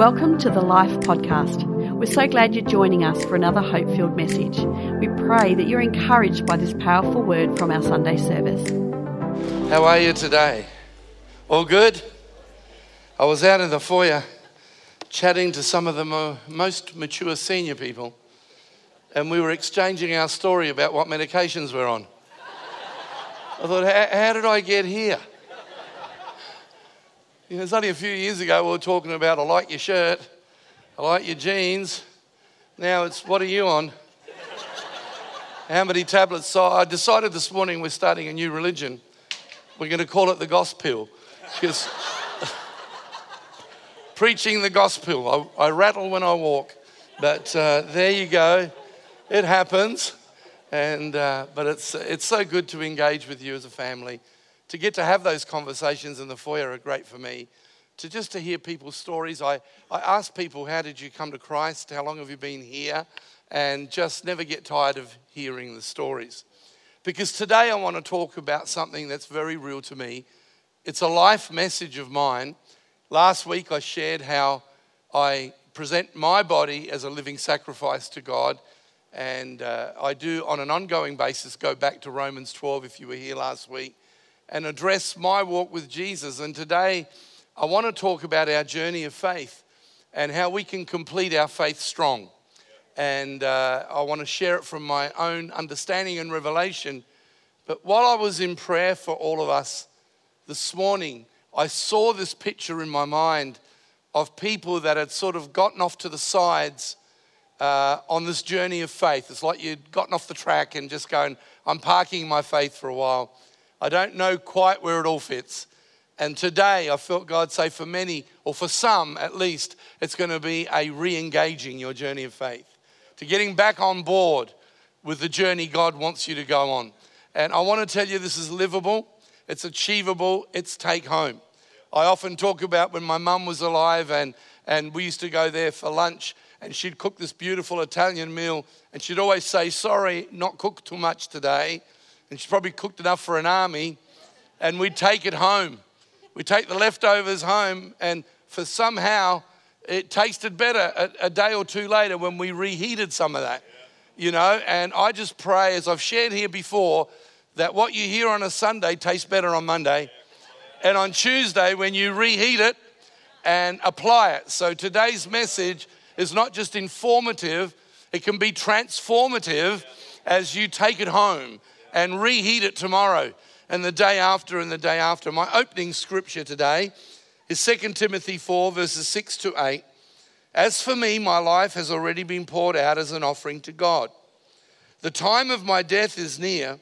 Welcome to the Life Podcast. We're so glad you're joining us for another hope filled message. We pray that you're encouraged by this powerful word from our Sunday service. How are you today? All good? I was out in the foyer chatting to some of the mo- most mature senior people, and we were exchanging our story about what medications we're on. I thought, how did I get here? You know, only a few years ago we were talking about I like your shirt, I like your jeans. Now it's what are you on? How many tablets? So I decided this morning we're starting a new religion. We're going to call it the gospel because preaching the gospel. I, I, rattle when I walk, but uh, there you go. It happens, and uh, but it's it's so good to engage with you as a family to get to have those conversations in the foyer are great for me. To just to hear people's stories. I, I ask people, how did you come to Christ? How long have you been here? And just never get tired of hearing the stories. Because today I want to talk about something that's very real to me. It's a life message of mine. Last week I shared how I present my body as a living sacrifice to God. And uh, I do, on an ongoing basis, go back to Romans 12 if you were here last week and address my walk with Jesus. And today, I want to talk about our journey of faith and how we can complete our faith strong. And uh, I want to share it from my own understanding and revelation. But while I was in prayer for all of us this morning, I saw this picture in my mind of people that had sort of gotten off to the sides uh, on this journey of faith. It's like you'd gotten off the track and just going, I'm parking my faith for a while. I don't know quite where it all fits. And today I felt God say for many, or for some at least, it's going to be a re engaging your journey of faith, to getting back on board with the journey God wants you to go on. And I want to tell you this is livable, it's achievable, it's take home. I often talk about when my mum was alive and, and we used to go there for lunch and she'd cook this beautiful Italian meal and she'd always say, Sorry, not cooked too much today and she probably cooked enough for an army, and we'd take it home. We'd take the leftovers home, and for somehow it tasted better a, a day or two later when we reheated some of that, you know. And I just pray, as I've shared here before, that what you hear on a Sunday tastes better on Monday, and on Tuesday when you reheat it and apply it. So today's message is not just informative, it can be transformative as you take it home and reheat it tomorrow and the day after and the day after. My opening scripture today is 2 Timothy 4, verses 6 to 8. As for me, my life has already been poured out as an offering to God. The time of my death is near.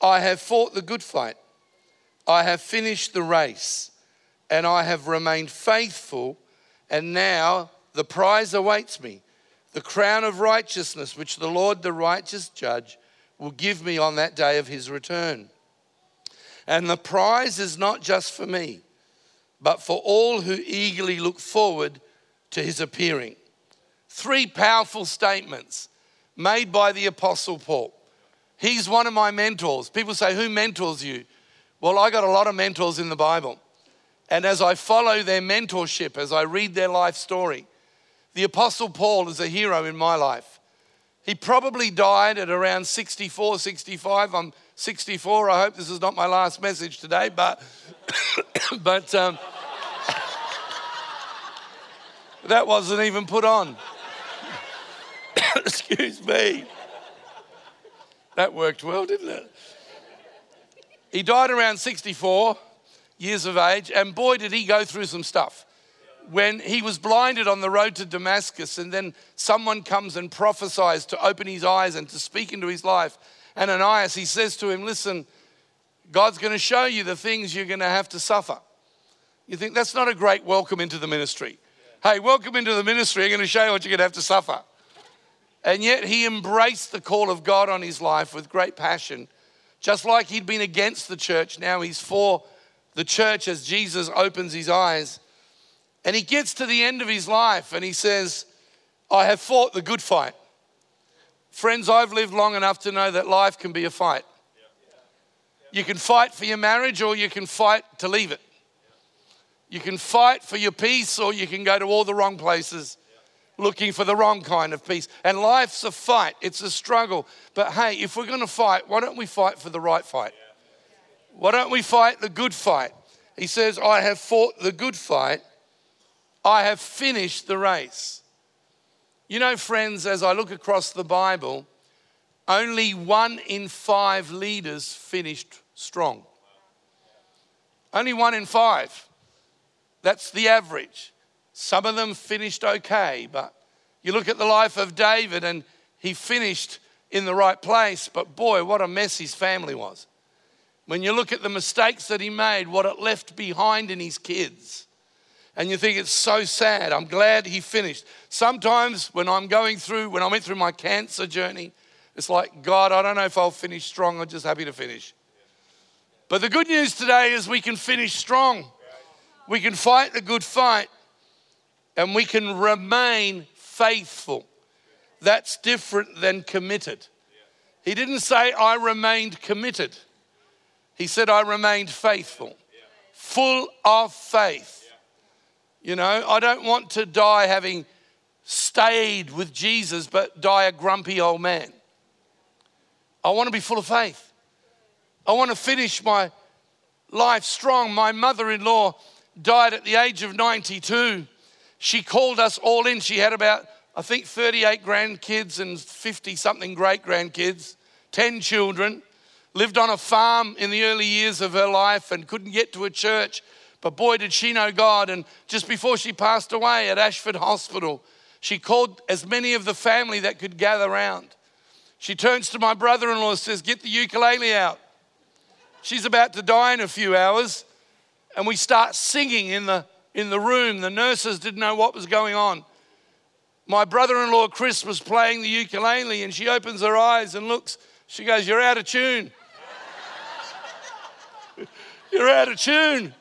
I have fought the good fight. I have finished the race, and I have remained faithful, and now the prize awaits me the crown of righteousness, which the Lord, the righteous judge, will give me on that day of his return. And the prize is not just for me, but for all who eagerly look forward to his appearing. Three powerful statements made by the Apostle Paul. He's one of my mentors. People say, Who mentors you? Well, I got a lot of mentors in the Bible. And as I follow their mentorship, as I read their life story, the Apostle Paul is a hero in my life. He probably died at around 64, 65. I'm 64. I hope this is not my last message today, but, but um, that wasn't even put on. Excuse me. That worked well, didn't it? He died around 64 years of age, and boy, did he go through some stuff when he was blinded on the road to Damascus, and then someone comes and prophesies to open his eyes and to speak into his life. And Ananias, he says to him, Listen, God's going to show you the things you're going to have to suffer. You think that's not a great welcome into the ministry. Hey, welcome into the ministry. I'm going to show you what you're going to have to suffer. And yet he embraced the call of God on his life with great passion. Just like he'd been against the church, now he's for the church as Jesus opens his eyes. And he gets to the end of his life and he says, I have fought the good fight. Friends, I've lived long enough to know that life can be a fight. You can fight for your marriage or you can fight to leave it. You can fight for your peace, or you can go to all the wrong places looking for the wrong kind of peace. And life's a fight, it's a struggle. But hey, if we're going to fight, why don't we fight for the right fight? Why don't we fight the good fight? He says, I have fought the good fight, I have finished the race. You know, friends, as I look across the Bible, only one in five leaders finished strong. Only one in five. That's the average. Some of them finished okay, but you look at the life of David and he finished in the right place, but boy, what a mess his family was. When you look at the mistakes that he made, what it left behind in his kids, and you think it's so sad. I'm glad he finished. Sometimes when I'm going through, when I went through my cancer journey, it's like, God, I don't know if I'll finish strong. I'm just happy to finish. But the good news today is we can finish strong. We can fight the good fight and we can remain faithful. That's different than committed. He didn't say, I remained committed. He said, I remained faithful, full of faith. You know, I don't want to die having stayed with Jesus, but die a grumpy old man. I want to be full of faith. I want to finish my life strong. My mother in law died at the age of 92. She called us all in. She had about, I think, 38 grandkids and 50 something great grandkids, 10 children, lived on a farm in the early years of her life and couldn't get to a church but boy, did she know God. And just before she passed away at Ashford Hospital, she called as many of the family that could gather around. She turns to my brother in law and says, Get the ukulele out. She's about to die in a few hours. And we start singing in the, in the room. The nurses didn't know what was going on. My brother in law, Chris, was playing the ukulele and she opens her eyes and looks. She goes, You're out of tune. You're out of tune.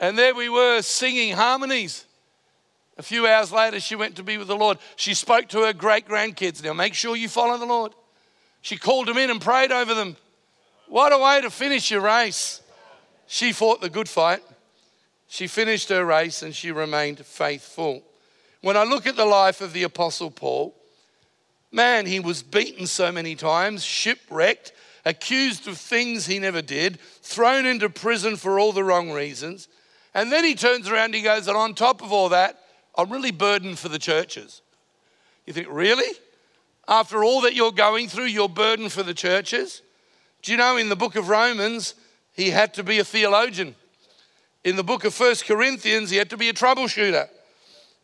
And there we were singing harmonies. A few hours later, she went to be with the Lord. She spoke to her great grandkids. Now, make sure you follow the Lord. She called them in and prayed over them. What a way to finish your race. She fought the good fight. She finished her race and she remained faithful. When I look at the life of the Apostle Paul, man, he was beaten so many times, shipwrecked, accused of things he never did, thrown into prison for all the wrong reasons. And then he turns around and he goes, and on top of all that, I'm really burdened for the churches. You think, really? After all that you're going through, you're burdened for the churches? Do you know in the book of Romans, he had to be a theologian. In the book of First Corinthians, he had to be a troubleshooter.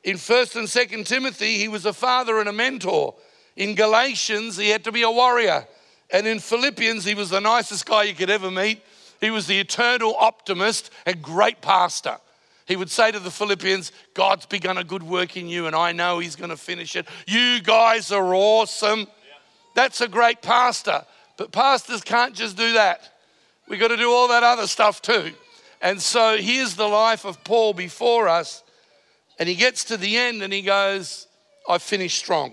In 1st and 2nd Timothy, he was a father and a mentor. In Galatians, he had to be a warrior. And in Philippians, he was the nicest guy you could ever meet. He was the eternal optimist and great pastor. He would say to the Philippians, God's begun a good work in you, and I know He's going to finish it. You guys are awesome. That's a great pastor. But pastors can't just do that. We've got to do all that other stuff too. And so here's the life of Paul before us. And he gets to the end and he goes, I finished strong.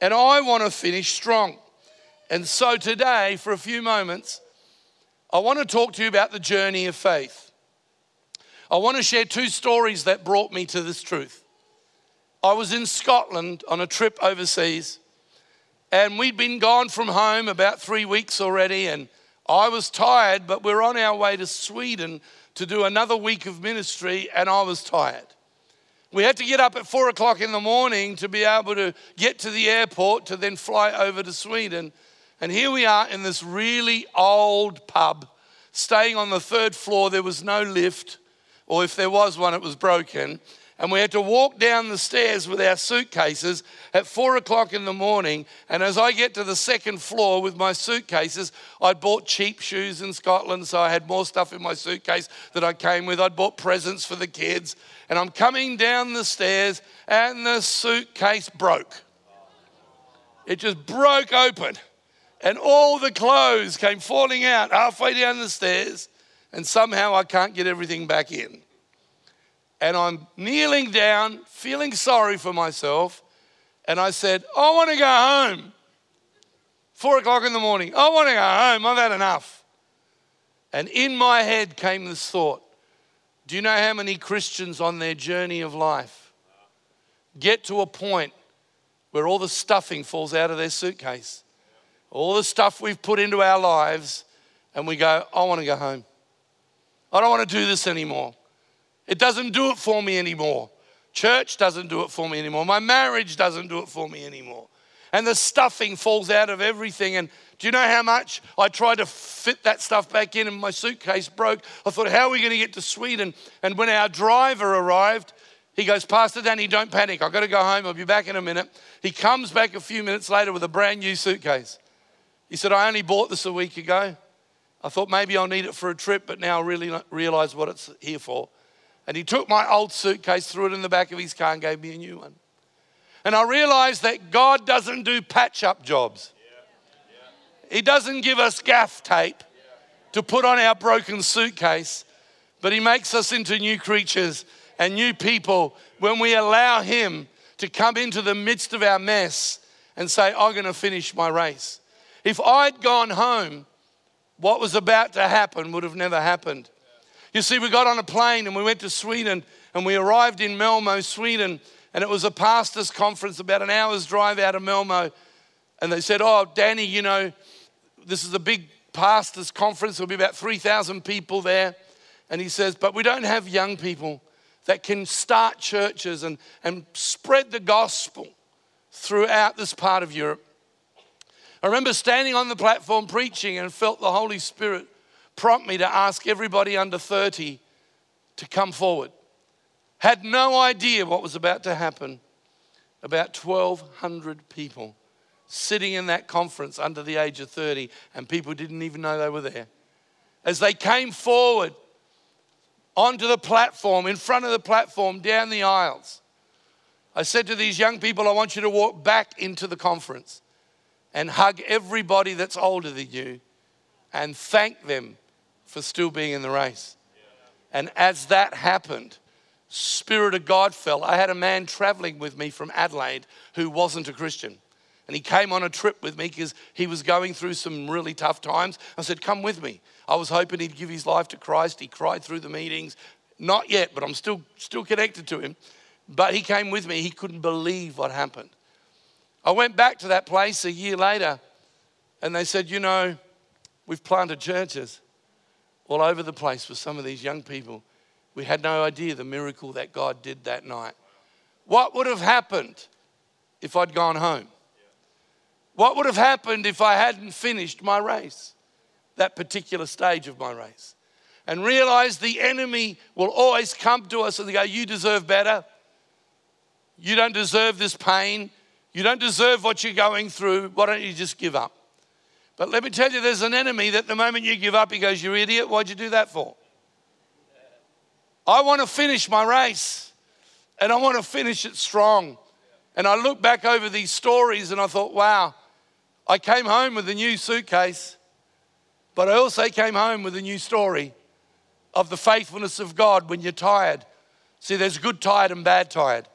And I want to finish strong. And so today, for a few moments, I want to talk to you about the journey of faith. I want to share two stories that brought me to this truth. I was in Scotland on a trip overseas, and we'd been gone from home about three weeks already, and I was tired, but we're on our way to Sweden to do another week of ministry, and I was tired. We had to get up at four o'clock in the morning to be able to get to the airport to then fly over to Sweden. And here we are in this really old pub, staying on the third floor. There was no lift, or if there was one, it was broken. And we had to walk down the stairs with our suitcases at four o'clock in the morning. And as I get to the second floor with my suitcases, I'd bought cheap shoes in Scotland, so I had more stuff in my suitcase that I came with. I'd bought presents for the kids. And I'm coming down the stairs, and the suitcase broke. It just broke open and all the clothes came falling out halfway down the stairs, and somehow I can't get everything back in. And I'm kneeling down, feeling sorry for myself, and I said, I want to go home. Four o'clock in the morning, I want to go home, I've had enough. And in my head came this thought Do you know how many Christians on their journey of life get to a point where all the stuffing falls out of their suitcase? All the stuff we've put into our lives, and we go, I want to go home. I don't want to do this anymore. It doesn't do it for me anymore. Church doesn't do it for me anymore. My marriage doesn't do it for me anymore. And the stuffing falls out of everything. And do you know how much I tried to fit that stuff back in and my suitcase broke? I thought, how are we going to get to Sweden? And when our driver arrived, he goes, Pastor Danny, don't panic. I've got to go home. I'll be back in a minute. He comes back a few minutes later with a brand new suitcase. He said, I only bought this a week ago. I thought maybe I'll need it for a trip, but now I really realize what it's here for. And he took my old suitcase, threw it in the back of his car, and gave me a new one. And I realized that God doesn't do patch up jobs, He doesn't give us gaff tape to put on our broken suitcase, but He makes us into new creatures and new people when we allow Him to come into the midst of our mess and say, I'm going to finish my race. If I'd gone home, what was about to happen would have never happened. You see, we got on a plane and we went to Sweden and we arrived in Malmo, Sweden, and it was a pastor's conference about an hour's drive out of Malmo. And they said, Oh, Danny, you know, this is a big pastor's conference. There'll be about 3,000 people there. And he says, But we don't have young people that can start churches and, and spread the gospel throughout this part of Europe. I remember standing on the platform preaching and felt the Holy Spirit prompt me to ask everybody under 30 to come forward. Had no idea what was about to happen. About 1,200 people sitting in that conference under the age of 30, and people didn't even know they were there. As they came forward onto the platform, in front of the platform, down the aisles, I said to these young people, I want you to walk back into the conference and hug everybody that's older than you and thank them for still being in the race. And as that happened, Spirit of God fell. I had a man traveling with me from Adelaide who wasn't a Christian. And he came on a trip with me because he was going through some really tough times. I said, Come with me. I was hoping he'd give his life to Christ. He cried through the meetings. Not yet, but I'm still, still connected to him. But he came with me. He couldn't believe what happened. I went back to that place a year later and they said, You know, we've planted churches all over the place with some of these young people. We had no idea the miracle that God did that night. What would have happened if I'd gone home? What would have happened if I hadn't finished my race, that particular stage of my race? And realize the enemy will always come to us and go, You deserve better. You don't deserve this pain. You don't deserve what you're going through. Why don't you just give up? But let me tell you, there's an enemy that the moment you give up, he goes, "You're idiot, why'd you do that for? I want to finish my race and I want to finish it strong. And I look back over these stories and I thought, wow, I came home with a new suitcase, but I also came home with a new story of the faithfulness of God when you're tired. See, there's good tired and bad tired.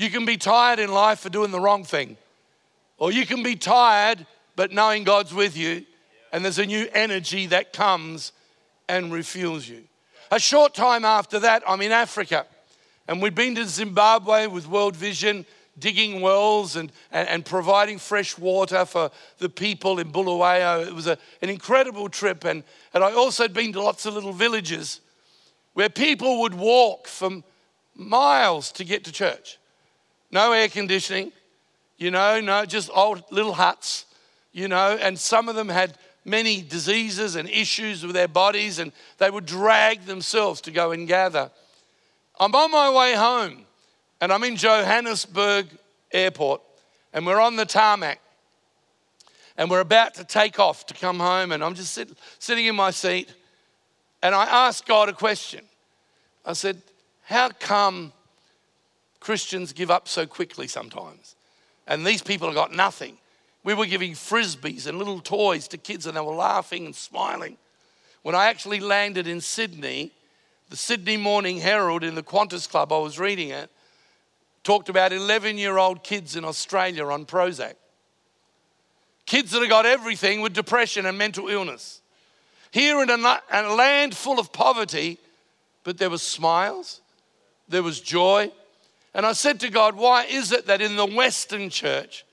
You can be tired in life for doing the wrong thing, or you can be tired but knowing God's with you, and there's a new energy that comes and refuels you. A short time after that, I'm in Africa, and we'd been to Zimbabwe with World Vision, digging wells and, and, and providing fresh water for the people in Bulawayo. It was a, an incredible trip, and, and I also had been to lots of little villages where people would walk from miles to get to church. No air conditioning, you know, no, just old little huts you know, and some of them had many diseases and issues with their bodies, and they would drag themselves to go and gather. I'm on my way home, and I'm in Johannesburg Airport, and we're on the tarmac, and we're about to take off to come home, and I'm just sit, sitting in my seat, and I asked God a question. I said, How come Christians give up so quickly sometimes? And these people have got nothing. We were giving frisbees and little toys to kids, and they were laughing and smiling. When I actually landed in Sydney, the Sydney Morning Herald in the Qantas Club, I was reading it, talked about 11 year old kids in Australia on Prozac. Kids that have got everything with depression and mental illness. Here in a, a land full of poverty, but there was smiles, there was joy. And I said to God, why is it that in the Western church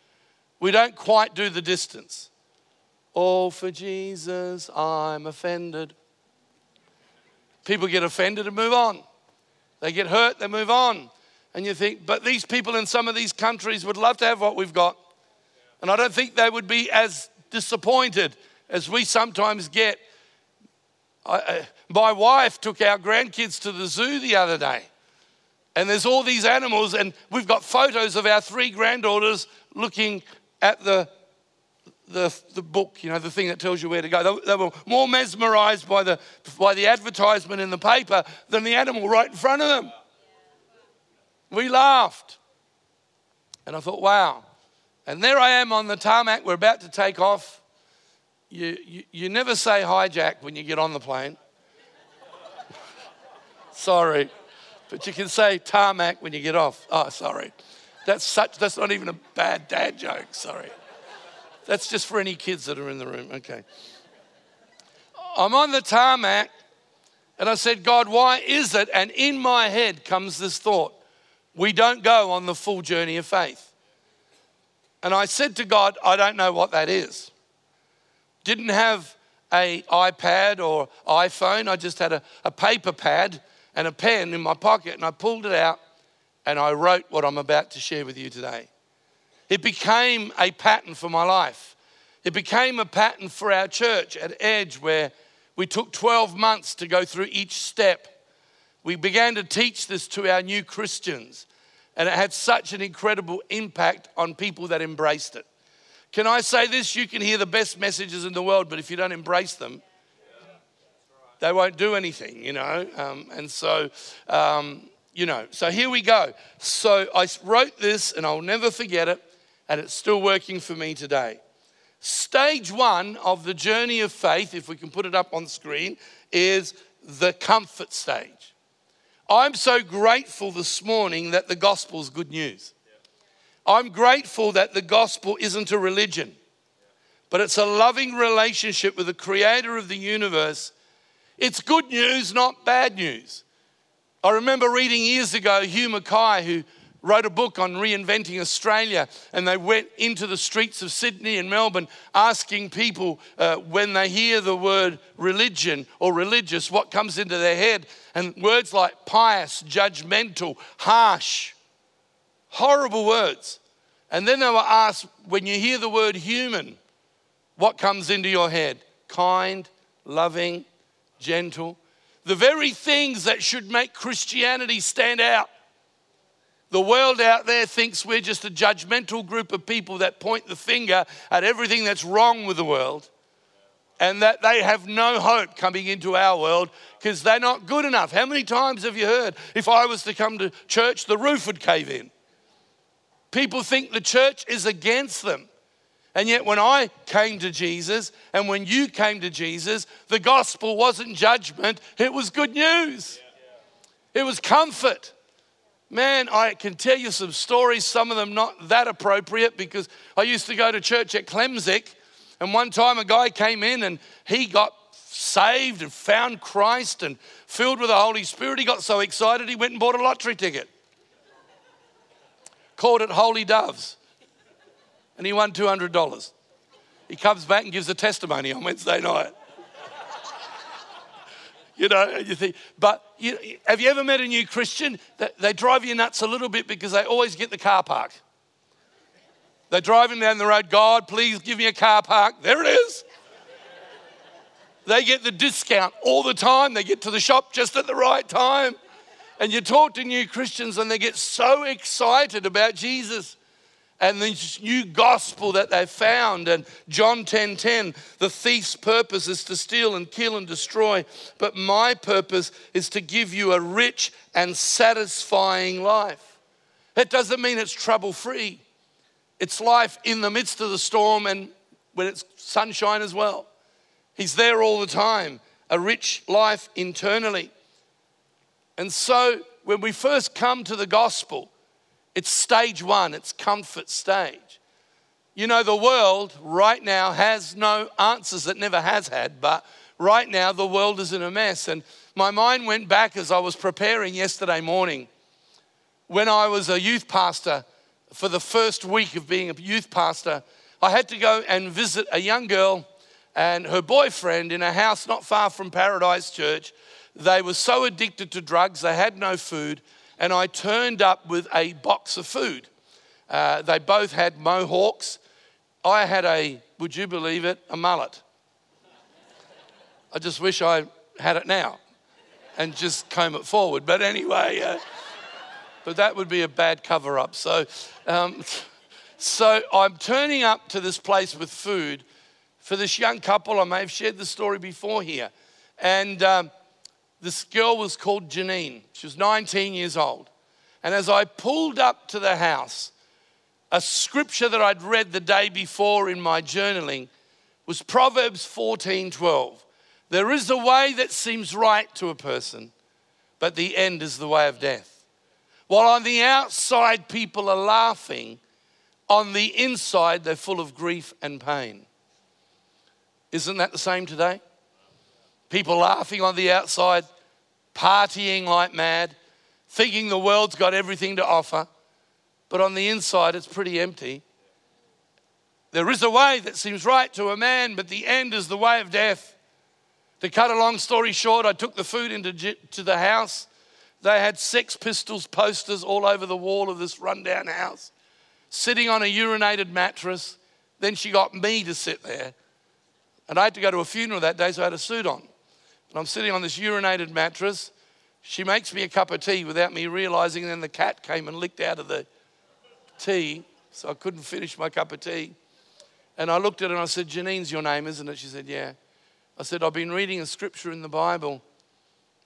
we don't quite do the distance? All for Jesus, I'm offended. People get offended and move on. They get hurt, they move on. And you think, but these people in some of these countries would love to have what we've got. And I don't think they would be as disappointed as we sometimes get. I, uh, my wife took our grandkids to the zoo the other day. And there's all these animals, and we've got photos of our three granddaughters looking at the, the, the book, you know, the thing that tells you where to go. They, they were more mesmerized by the, by the advertisement in the paper than the animal right in front of them. We laughed. And I thought, wow. And there I am on the tarmac. We're about to take off. You, you, you never say hijack when you get on the plane. sorry. But you can say tarmac when you get off. Oh, sorry. That's such that's not even a bad dad joke, sorry. That's just for any kids that are in the room. Okay. I'm on the tarmac and I said, God, why is it? And in my head comes this thought we don't go on the full journey of faith. And I said to God, I don't know what that is. Didn't have a iPad or iPhone. I just had a, a paper pad and a pen in my pocket and I pulled it out and I wrote what I'm about to share with you today. It became a pattern for my life. It became a pattern for our church at Edge where we took 12 months to go through each step we began to teach this to our new Christians, and it had such an incredible impact on people that embraced it. Can I say this? You can hear the best messages in the world, but if you don't embrace them, they won't do anything, you know? Um, and so, um, you know, so here we go. So I wrote this, and I'll never forget it, and it's still working for me today. Stage one of the journey of faith, if we can put it up on screen, is the comfort stage. I'm so grateful this morning that the gospel is good news. I'm grateful that the gospel isn't a religion, but it's a loving relationship with the creator of the universe. It's good news, not bad news. I remember reading years ago Hugh Mackay, who wrote a book on reinventing Australia, and they went into the streets of Sydney and Melbourne asking people uh, when they hear the word religion or religious, what comes into their head. And words like pious, judgmental, harsh, horrible words. And then they were asked, when you hear the word human, what comes into your head? Kind, loving, gentle. The very things that should make Christianity stand out. The world out there thinks we're just a judgmental group of people that point the finger at everything that's wrong with the world and that they have no hope coming into our world because they're not good enough. How many times have you heard if I was to come to church, the roof would cave in? People think the church is against them. And yet, when I came to Jesus and when you came to Jesus, the gospel wasn't judgment, it was good news. It was comfort. Man, I can tell you some stories, some of them not that appropriate because I used to go to church at Klemzig, and one time a guy came in and he got saved and found Christ and filled with the Holy Spirit. He got so excited he went and bought a lottery ticket. Called it Holy Doves. And he won $200. He comes back and gives a testimony on Wednesday night. you know, you think, but you, have you ever met a new Christian that they drive you nuts a little bit because they always get the car park? They're driving down the road, God, please give me a car park. There it is. They get the discount all the time. They get to the shop just at the right time. And you talk to new Christians and they get so excited about Jesus and this new gospel that they've found. And John 10 10, the thief's purpose is to steal and kill and destroy, but my purpose is to give you a rich and satisfying life. That doesn't mean it's trouble free, it's life in the midst of the storm and when it's sunshine as well. He's there all the time, a rich life internally. And so when we first come to the gospel, it's stage one, it's comfort stage. You know, the world right now has no answers, it never has had, but right now the world is in a mess. And my mind went back as I was preparing yesterday morning when I was a youth pastor for the first week of being a youth pastor. I had to go and visit a young girl and her boyfriend in a house not far from Paradise Church. They were so addicted to drugs, they had no food, and I turned up with a box of food. Uh, they both had mohawks. I had a, would you believe it, a mullet. I just wish I had it now and just comb it forward. But anyway, uh, but that would be a bad cover up. So, um, so I'm turning up to this place with food for this young couple. I may have shared the story before here. And um, this girl was called Janine. She was 19 years old. And as I pulled up to the house, a scripture that I'd read the day before in my journaling was Proverbs 14 12. There is a way that seems right to a person, but the end is the way of death. While on the outside people are laughing, on the inside they're full of grief and pain. Isn't that the same today? People laughing on the outside, partying like mad, thinking the world's got everything to offer, but on the inside it's pretty empty. There is a way that seems right to a man, but the end is the way of death. To cut a long story short, I took the food into to the house. They had Sex Pistols posters all over the wall of this rundown house, sitting on a urinated mattress. Then she got me to sit there. And I had to go to a funeral that day, so I had a suit on. I'm sitting on this urinated mattress. She makes me a cup of tea without me realizing. Then the cat came and licked out of the tea, so I couldn't finish my cup of tea. And I looked at her and I said, Janine's your name, isn't it? She said, Yeah. I said, I've been reading a scripture in the Bible.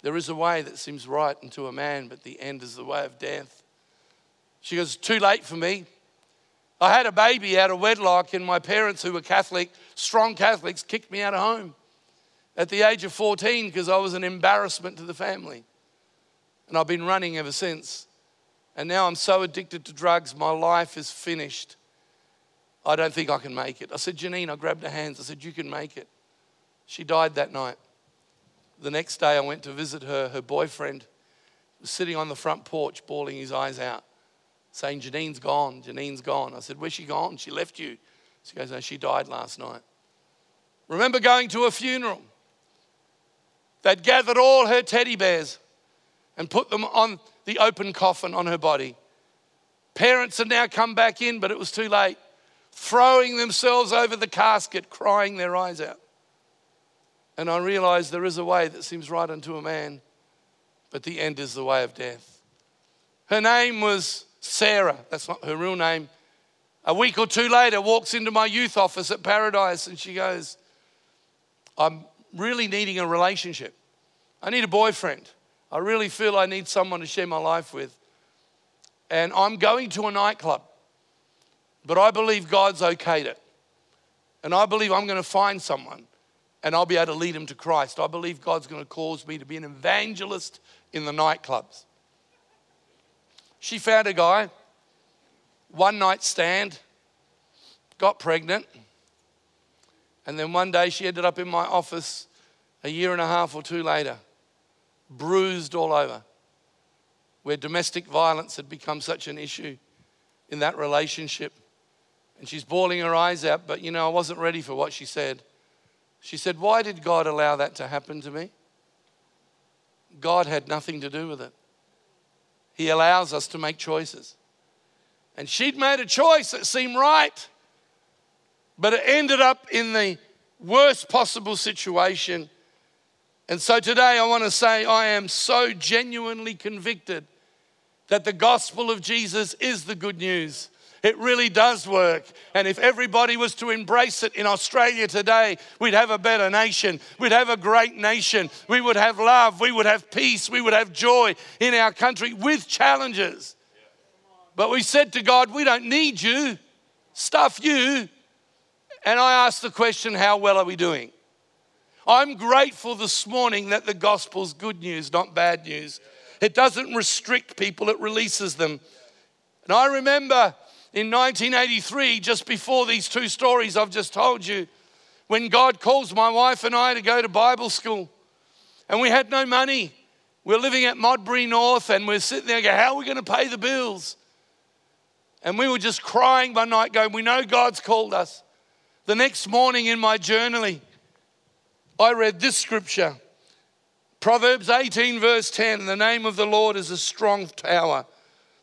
There is a way that seems right unto a man, but the end is the way of death. She goes, Too late for me. I had a baby out of wedlock, and my parents, who were Catholic, strong Catholics, kicked me out of home at the age of 14 because I was an embarrassment to the family. And I've been running ever since. And now I'm so addicted to drugs, my life is finished. I don't think I can make it. I said, Janine, I grabbed her hands. I said, You can make it. She died that night. The next day, I went to visit her. Her boyfriend was sitting on the front porch, bawling his eyes out saying, Janine's gone, Janine's gone. I said, Where's she gone? She left you. She goes, No, she died last night. Remember going to a funeral. They'd gathered all her teddy bears and put them on the open coffin on her body. Parents had now come back in, but it was too late, throwing themselves over the casket, crying their eyes out. And I realized there is a way that seems right unto a man, but the end is the way of death. Her name was Sarah, that's not her real name. A week or two later, walks into my youth office at Paradise and she goes, I'm really needing a relationship. I need a boyfriend. I really feel I need someone to share my life with. And I'm going to a nightclub, but I believe God's okayed it. And I believe I'm going to find someone and I'll be able to lead them to Christ. I believe God's going to cause me to be an evangelist in the nightclubs. She found a guy, one night stand, got pregnant, and then one day she ended up in my office a year and a half or two later, bruised all over, where domestic violence had become such an issue in that relationship. And she's bawling her eyes out, but you know, I wasn't ready for what she said. She said, Why did God allow that to happen to me? God had nothing to do with it. He allows us to make choices. And she'd made a choice that seemed right, but it ended up in the worst possible situation. And so today I want to say I am so genuinely convicted that the gospel of Jesus is the good news. It really does work. And if everybody was to embrace it in Australia today, we'd have a better nation. We'd have a great nation. We would have love. We would have peace. We would have joy in our country with challenges. But we said to God, We don't need you, stuff you. And I ask the question, How well are we doing? I'm grateful this morning that the gospel's good news, not bad news. It doesn't restrict people, it releases them. And I remember in 1983, just before these two stories I've just told you, when God calls my wife and I to go to Bible school. And we had no money. We're living at Modbury North and we're sitting there going, How are we going to pay the bills? And we were just crying by night, going, We know God's called us. The next morning in my journaling, I read this scripture Proverbs 18, verse 10 The name of the Lord is a strong tower.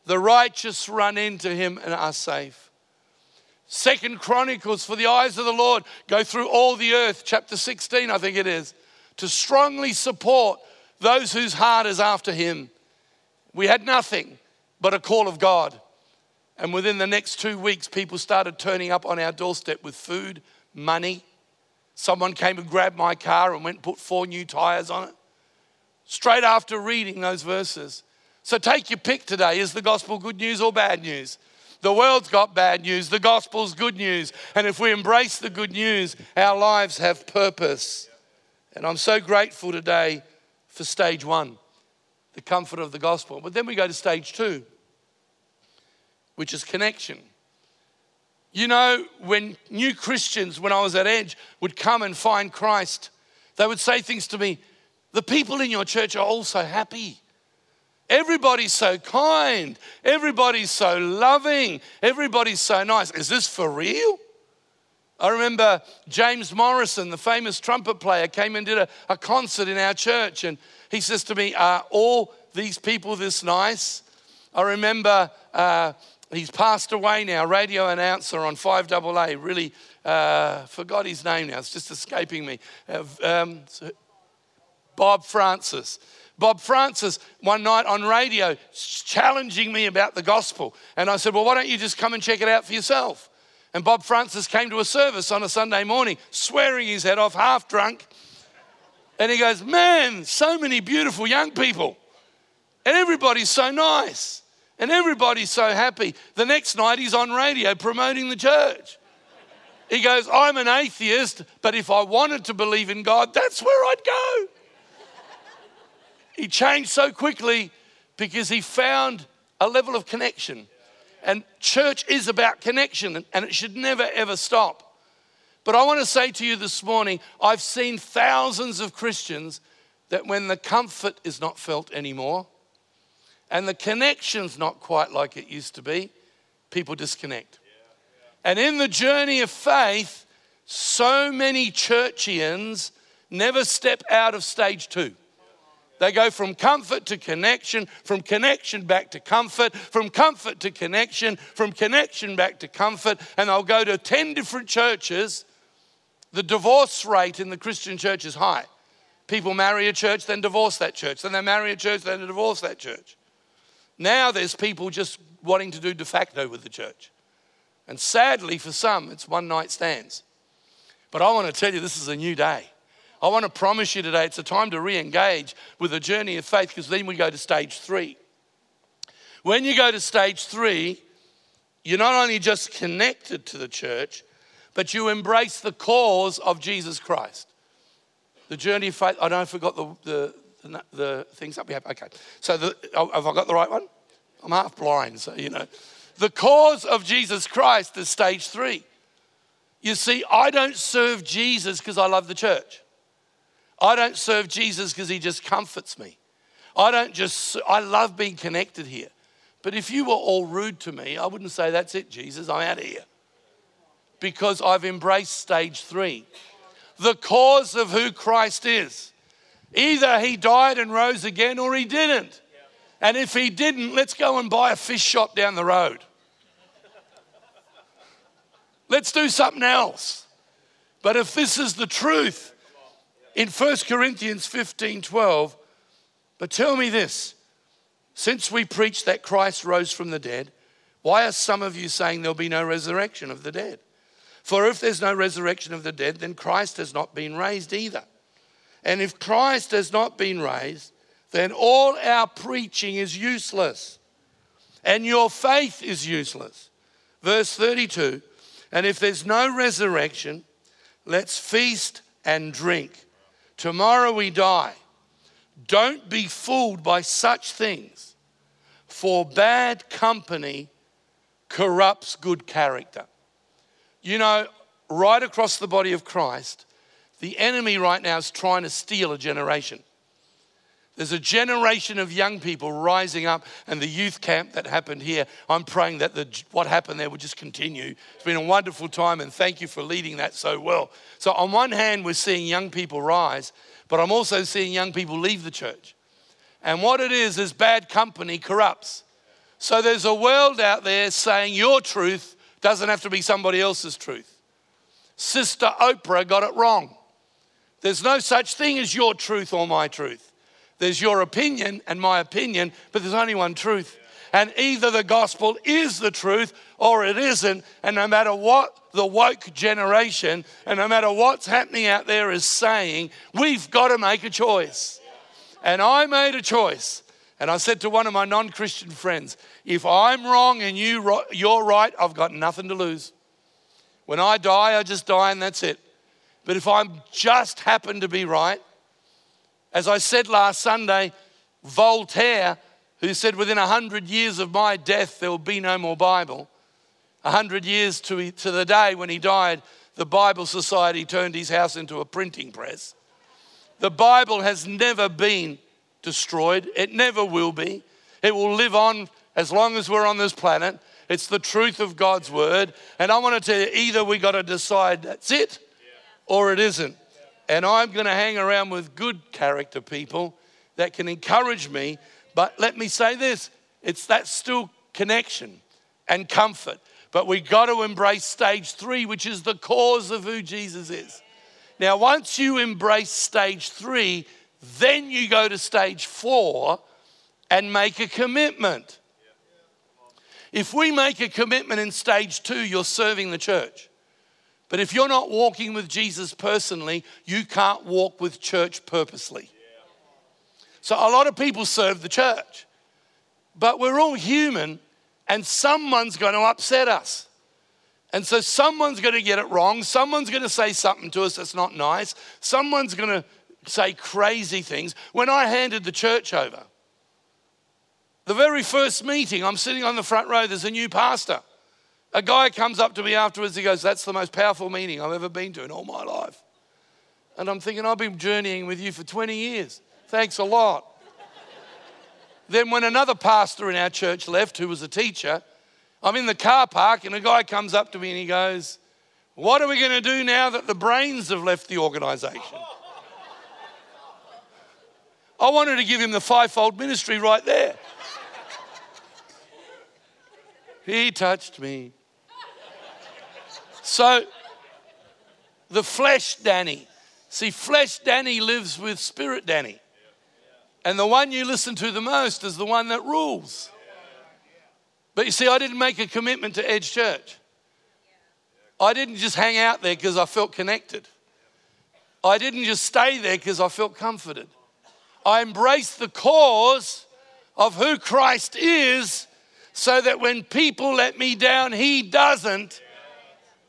The righteous run into him and are safe. Second Chronicles, for the eyes of the Lord go through all the earth, chapter 16, I think it is, to strongly support those whose heart is after him. We had nothing but a call of God. And within the next two weeks, people started turning up on our doorstep with food, money. Someone came and grabbed my car and went and put four new tires on it. Straight after reading those verses. So take your pick today. Is the gospel good news or bad news? The world's got bad news, the gospel's good news. And if we embrace the good news, our lives have purpose. And I'm so grateful today for stage one, the comfort of the gospel. But then we go to stage two which is connection. You know, when new Christians, when I was at Edge, would come and find Christ, they would say things to me the people in your church are all so happy. Everybody's so kind. Everybody's so loving. Everybody's so nice. Is this for real? I remember James Morrison, the famous trumpet player, came and did a, a concert in our church, and he says to me, Are all these people this nice? I remember uh, He's passed away now, radio announcer on 5AA. Really uh, forgot his name now, it's just escaping me. Um, Bob Francis. Bob Francis, one night on radio, challenging me about the gospel. And I said, Well, why don't you just come and check it out for yourself? And Bob Francis came to a service on a Sunday morning, swearing his head off, half drunk. And he goes, Man, so many beautiful young people. And everybody's so nice. And everybody's so happy. The next night, he's on radio promoting the church. He goes, I'm an atheist, but if I wanted to believe in God, that's where I'd go. he changed so quickly because he found a level of connection. And church is about connection, and it should never, ever stop. But I want to say to you this morning I've seen thousands of Christians that when the comfort is not felt anymore, and the connection's not quite like it used to be, people disconnect. And in the journey of faith, so many churchians never step out of stage two. They go from comfort to connection, from connection back to comfort, from comfort to connection, from connection back to comfort, and they'll go to 10 different churches. The divorce rate in the Christian church is high. People marry a church, then divorce that church. Then they marry a church, then they divorce that church. Now there's people just wanting to do de facto with the church. And sadly, for some, it's one night stands. But I want to tell you, this is a new day. I want to promise you today, it's a time to re engage with the journey of faith because then we go to stage three. When you go to stage three, you're not only just connected to the church, but you embrace the cause of Jesus Christ. The journey of faith, I I forgot the, the, the, the things up we have. Okay. So the, oh, have I got the right one? I'm half blind, so you know. The cause of Jesus Christ is stage three. You see, I don't serve Jesus because I love the church. I don't serve Jesus because he just comforts me. I don't just, I love being connected here. But if you were all rude to me, I wouldn't say, that's it, Jesus, I'm out of here. Because I've embraced stage three. The cause of who Christ is. Either he died and rose again or he didn't. And if he didn't, let's go and buy a fish shop down the road. Let's do something else. But if this is the truth in 1 Corinthians 15 12, but tell me this since we preach that Christ rose from the dead, why are some of you saying there'll be no resurrection of the dead? For if there's no resurrection of the dead, then Christ has not been raised either. And if Christ has not been raised, then all our preaching is useless and your faith is useless. Verse 32 And if there's no resurrection, let's feast and drink. Tomorrow we die. Don't be fooled by such things, for bad company corrupts good character. You know, right across the body of Christ, the enemy right now is trying to steal a generation. There's a generation of young people rising up, and the youth camp that happened here, I'm praying that the, what happened there will just continue. It's been a wonderful time, and thank you for leading that so well. So, on one hand, we're seeing young people rise, but I'm also seeing young people leave the church. And what it is, is bad company corrupts. So, there's a world out there saying your truth doesn't have to be somebody else's truth. Sister Oprah got it wrong. There's no such thing as your truth or my truth. There's your opinion and my opinion, but there's only one truth. And either the gospel is the truth or it isn't. And no matter what the woke generation and no matter what's happening out there is saying, we've got to make a choice. And I made a choice. And I said to one of my non Christian friends, if I'm wrong and you, you're right, I've got nothing to lose. When I die, I just die and that's it. But if I just happen to be right, as I said last Sunday, Voltaire, who said, Within a hundred years of my death, there will be no more Bible. A hundred years to, to the day when he died, the Bible Society turned his house into a printing press. The Bible has never been destroyed, it never will be. It will live on as long as we're on this planet. It's the truth of God's word. And I want to tell you either we got to decide that's it or it isn't. And I'm going to hang around with good character people that can encourage me. But let me say this it's that still connection and comfort. But we got to embrace stage three, which is the cause of who Jesus is. Now, once you embrace stage three, then you go to stage four and make a commitment. If we make a commitment in stage two, you're serving the church. But if you're not walking with Jesus personally, you can't walk with church purposely. So a lot of people serve the church, but we're all human and someone's going to upset us. And so someone's going to get it wrong. Someone's going to say something to us that's not nice. Someone's going to say crazy things. When I handed the church over, the very first meeting, I'm sitting on the front row, there's a new pastor. A guy comes up to me afterwards, he goes, That's the most powerful meeting I've ever been to in all my life. And I'm thinking, I've been journeying with you for 20 years. Thanks a lot. then, when another pastor in our church left, who was a teacher, I'm in the car park and a guy comes up to me and he goes, What are we going to do now that the brains have left the organization? I wanted to give him the fivefold ministry right there. he touched me. So, the flesh Danny. See, flesh Danny lives with spirit Danny. And the one you listen to the most is the one that rules. But you see, I didn't make a commitment to Edge Church. I didn't just hang out there because I felt connected. I didn't just stay there because I felt comforted. I embraced the cause of who Christ is so that when people let me down, He doesn't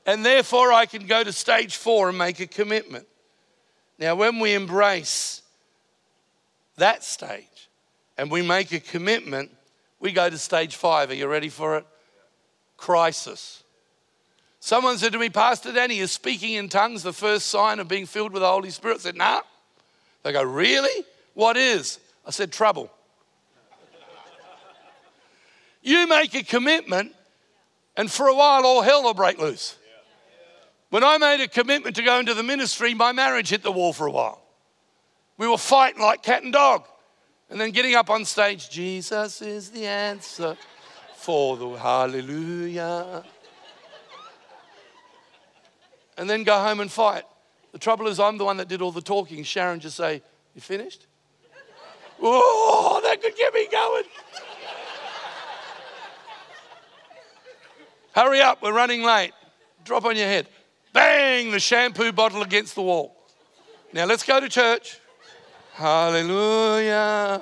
and therefore I can go to stage four and make a commitment. Now, when we embrace that stage and we make a commitment, we go to stage five. Are you ready for it? Crisis. Someone said to me, Pastor Danny, is speaking in tongues the first sign of being filled with the Holy Spirit? I said, nah. They go, really? What is? I said, trouble. you make a commitment, and for a while, all hell will break loose. When I made a commitment to go into the ministry, my marriage hit the wall for a while. We were fighting like cat and dog. And then getting up on stage, Jesus is the answer for the hallelujah. And then go home and fight. The trouble is, I'm the one that did all the talking. Sharon just say, You finished? Oh, that could get me going. Hurry up, we're running late. Drop on your head. Bang, the shampoo bottle against the wall. Now let's go to church. Hallelujah.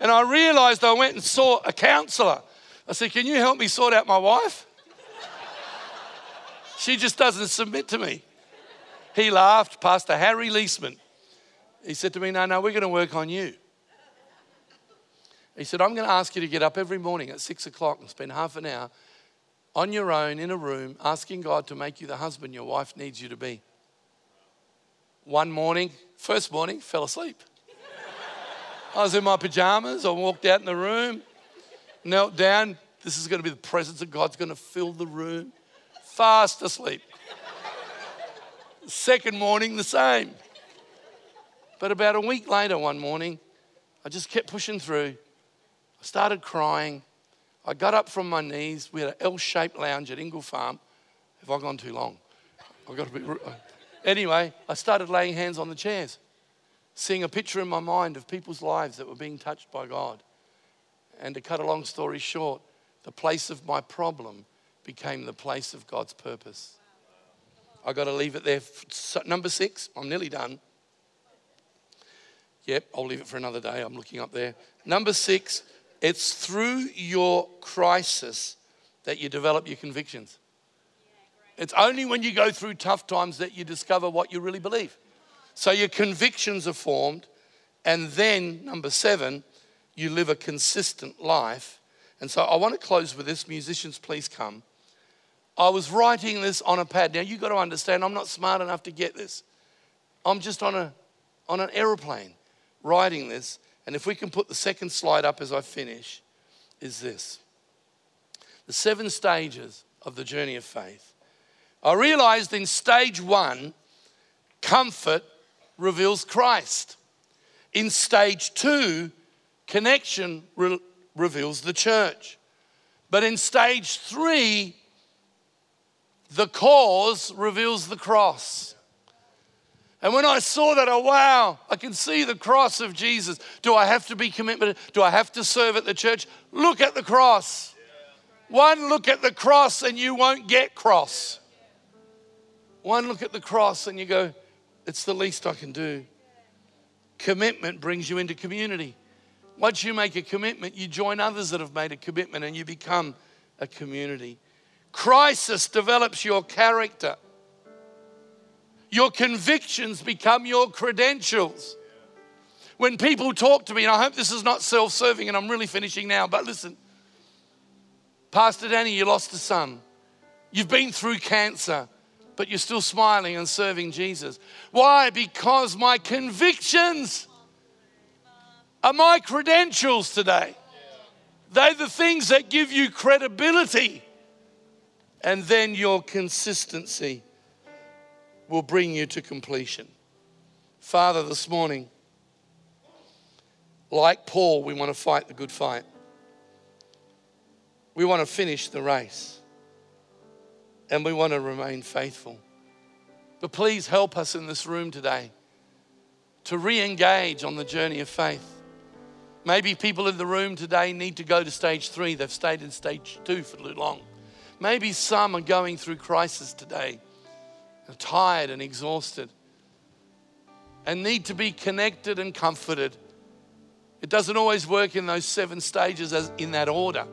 And I realized I went and saw a counselor. I said, Can you help me sort out my wife? She just doesn't submit to me. He laughed, Pastor Harry Leesman. He said to me, No, no, we're going to work on you. He said, I'm going to ask you to get up every morning at six o'clock and spend half an hour on your own in a room asking God to make you the husband your wife needs you to be. One morning, first morning, fell asleep. I was in my pajamas. I walked out in the room, knelt down. This is going to be the presence of God's going to fill the room. Fast asleep. Second morning, the same. But about a week later, one morning, I just kept pushing through. I started crying. I got up from my knees. We had an L shaped lounge at Ingle Farm. Have I gone too long? I've got to be. Anyway, I started laying hands on the chairs, seeing a picture in my mind of people's lives that were being touched by God. And to cut a long story short, the place of my problem became the place of God's purpose. I got to leave it there. Number six, I'm nearly done. Yep, I'll leave it for another day. I'm looking up there. Number six, it's through your crisis that you develop your convictions. It's only when you go through tough times that you discover what you really believe. So your convictions are formed. And then, number seven, you live a consistent life. And so I want to close with this. Musicians, please come. I was writing this on a pad. Now, you've got to understand, I'm not smart enough to get this. I'm just on, a, on an aeroplane writing this. And if we can put the second slide up as I finish, is this the seven stages of the journey of faith. I realized in stage one, comfort reveals Christ. In stage two, connection re- reveals the church. But in stage three, the cause reveals the cross. And when I saw that, oh wow, I can see the cross of Jesus. Do I have to be committed? Do I have to serve at the church? Look at the cross. One look at the cross and you won't get cross. One look at the cross and you go, it's the least I can do. Commitment brings you into community. Once you make a commitment, you join others that have made a commitment and you become a community. Crisis develops your character. Your convictions become your credentials. When people talk to me, and I hope this is not self serving and I'm really finishing now, but listen, Pastor Danny, you lost a son. You've been through cancer but you're still smiling and serving Jesus. Why? Because my convictions are my credentials today. They're the things that give you credibility. And then your consistency will bring you to completion. Father, this morning, like Paul, we want to fight the good fight. We want to finish the race and we want to remain faithful. But please help us in this room today to re engage on the journey of faith. Maybe people in the room today need to go to stage three, they've stayed in stage two for too long. Maybe some are going through crisis today, are tired and exhausted, and need to be connected and comforted. It doesn't always work in those seven stages as in that order,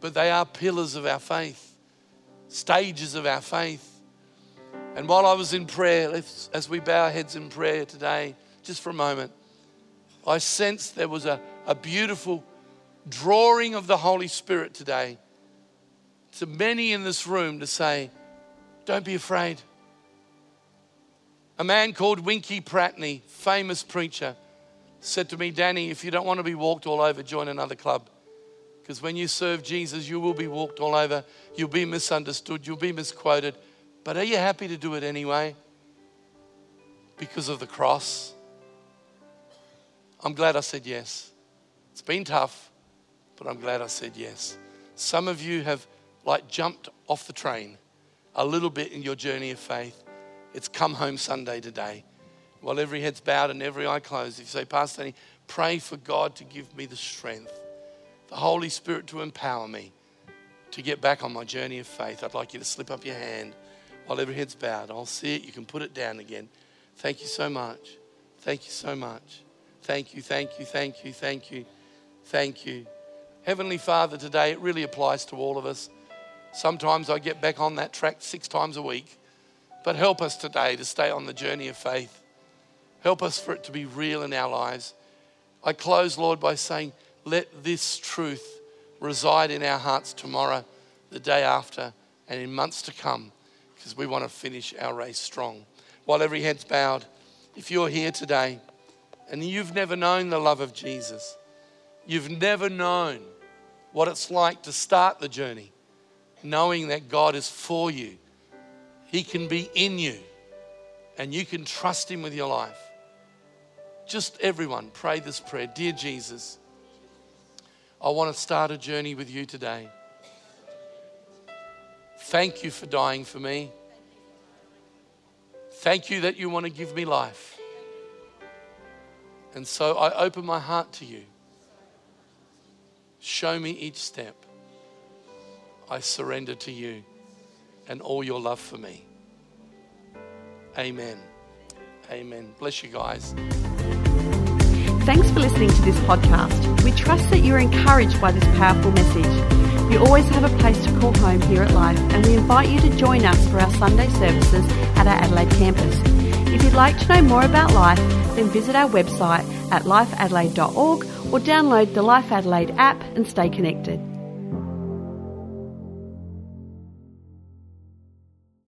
but they are pillars of our faith stages of our faith. And while I was in prayer, as we bow our heads in prayer today, just for a moment, I sensed there was a, a beautiful drawing of the Holy Spirit today to many in this room to say, Don't be afraid. A man called Winkie Pratney, famous preacher, said to me, Danny, if you don't want to be walked all over, join another club. Because when you serve Jesus, you will be walked all over, you'll be misunderstood, you'll be misquoted. But are you happy to do it anyway? Because of the cross? I'm glad I said yes. It's been tough, but I'm glad I said yes. Some of you have like jumped off the train a little bit in your journey of faith. It's come home Sunday today. While every head's bowed and every eye closed, if you say, Pastor, pray for God to give me the strength the Holy Spirit to empower me to get back on my journey of faith. I'd like you to slip up your hand while every head's bowed. I'll see it. You can put it down again. Thank you so much. Thank you so much. Thank you, thank you, thank you, thank you, thank you. Heavenly Father, today it really applies to all of us. Sometimes I get back on that track six times a week, but help us today to stay on the journey of faith. Help us for it to be real in our lives. I close, Lord, by saying, let this truth reside in our hearts tomorrow, the day after, and in months to come, because we want to finish our race strong. while every head's bowed, if you're here today and you've never known the love of Jesus, you've never known what it's like to start the journey, knowing that God is for you, He can be in you, and you can trust Him with your life. Just everyone, pray this prayer Dear Jesus, I want to start a journey with you today. Thank you for dying for me. Thank you that you want to give me life. And so I open my heart to you. Show me each step. I surrender to you and all your love for me. Amen. Amen. Bless you guys. Thanks for listening to this podcast. We trust that you're encouraged by this powerful message. You always have a place to call home here at Life, and we invite you to join us for our Sunday services at our Adelaide campus. If you'd like to know more about Life, then visit our website at lifeadelaide.org or download the Life Adelaide app and stay connected.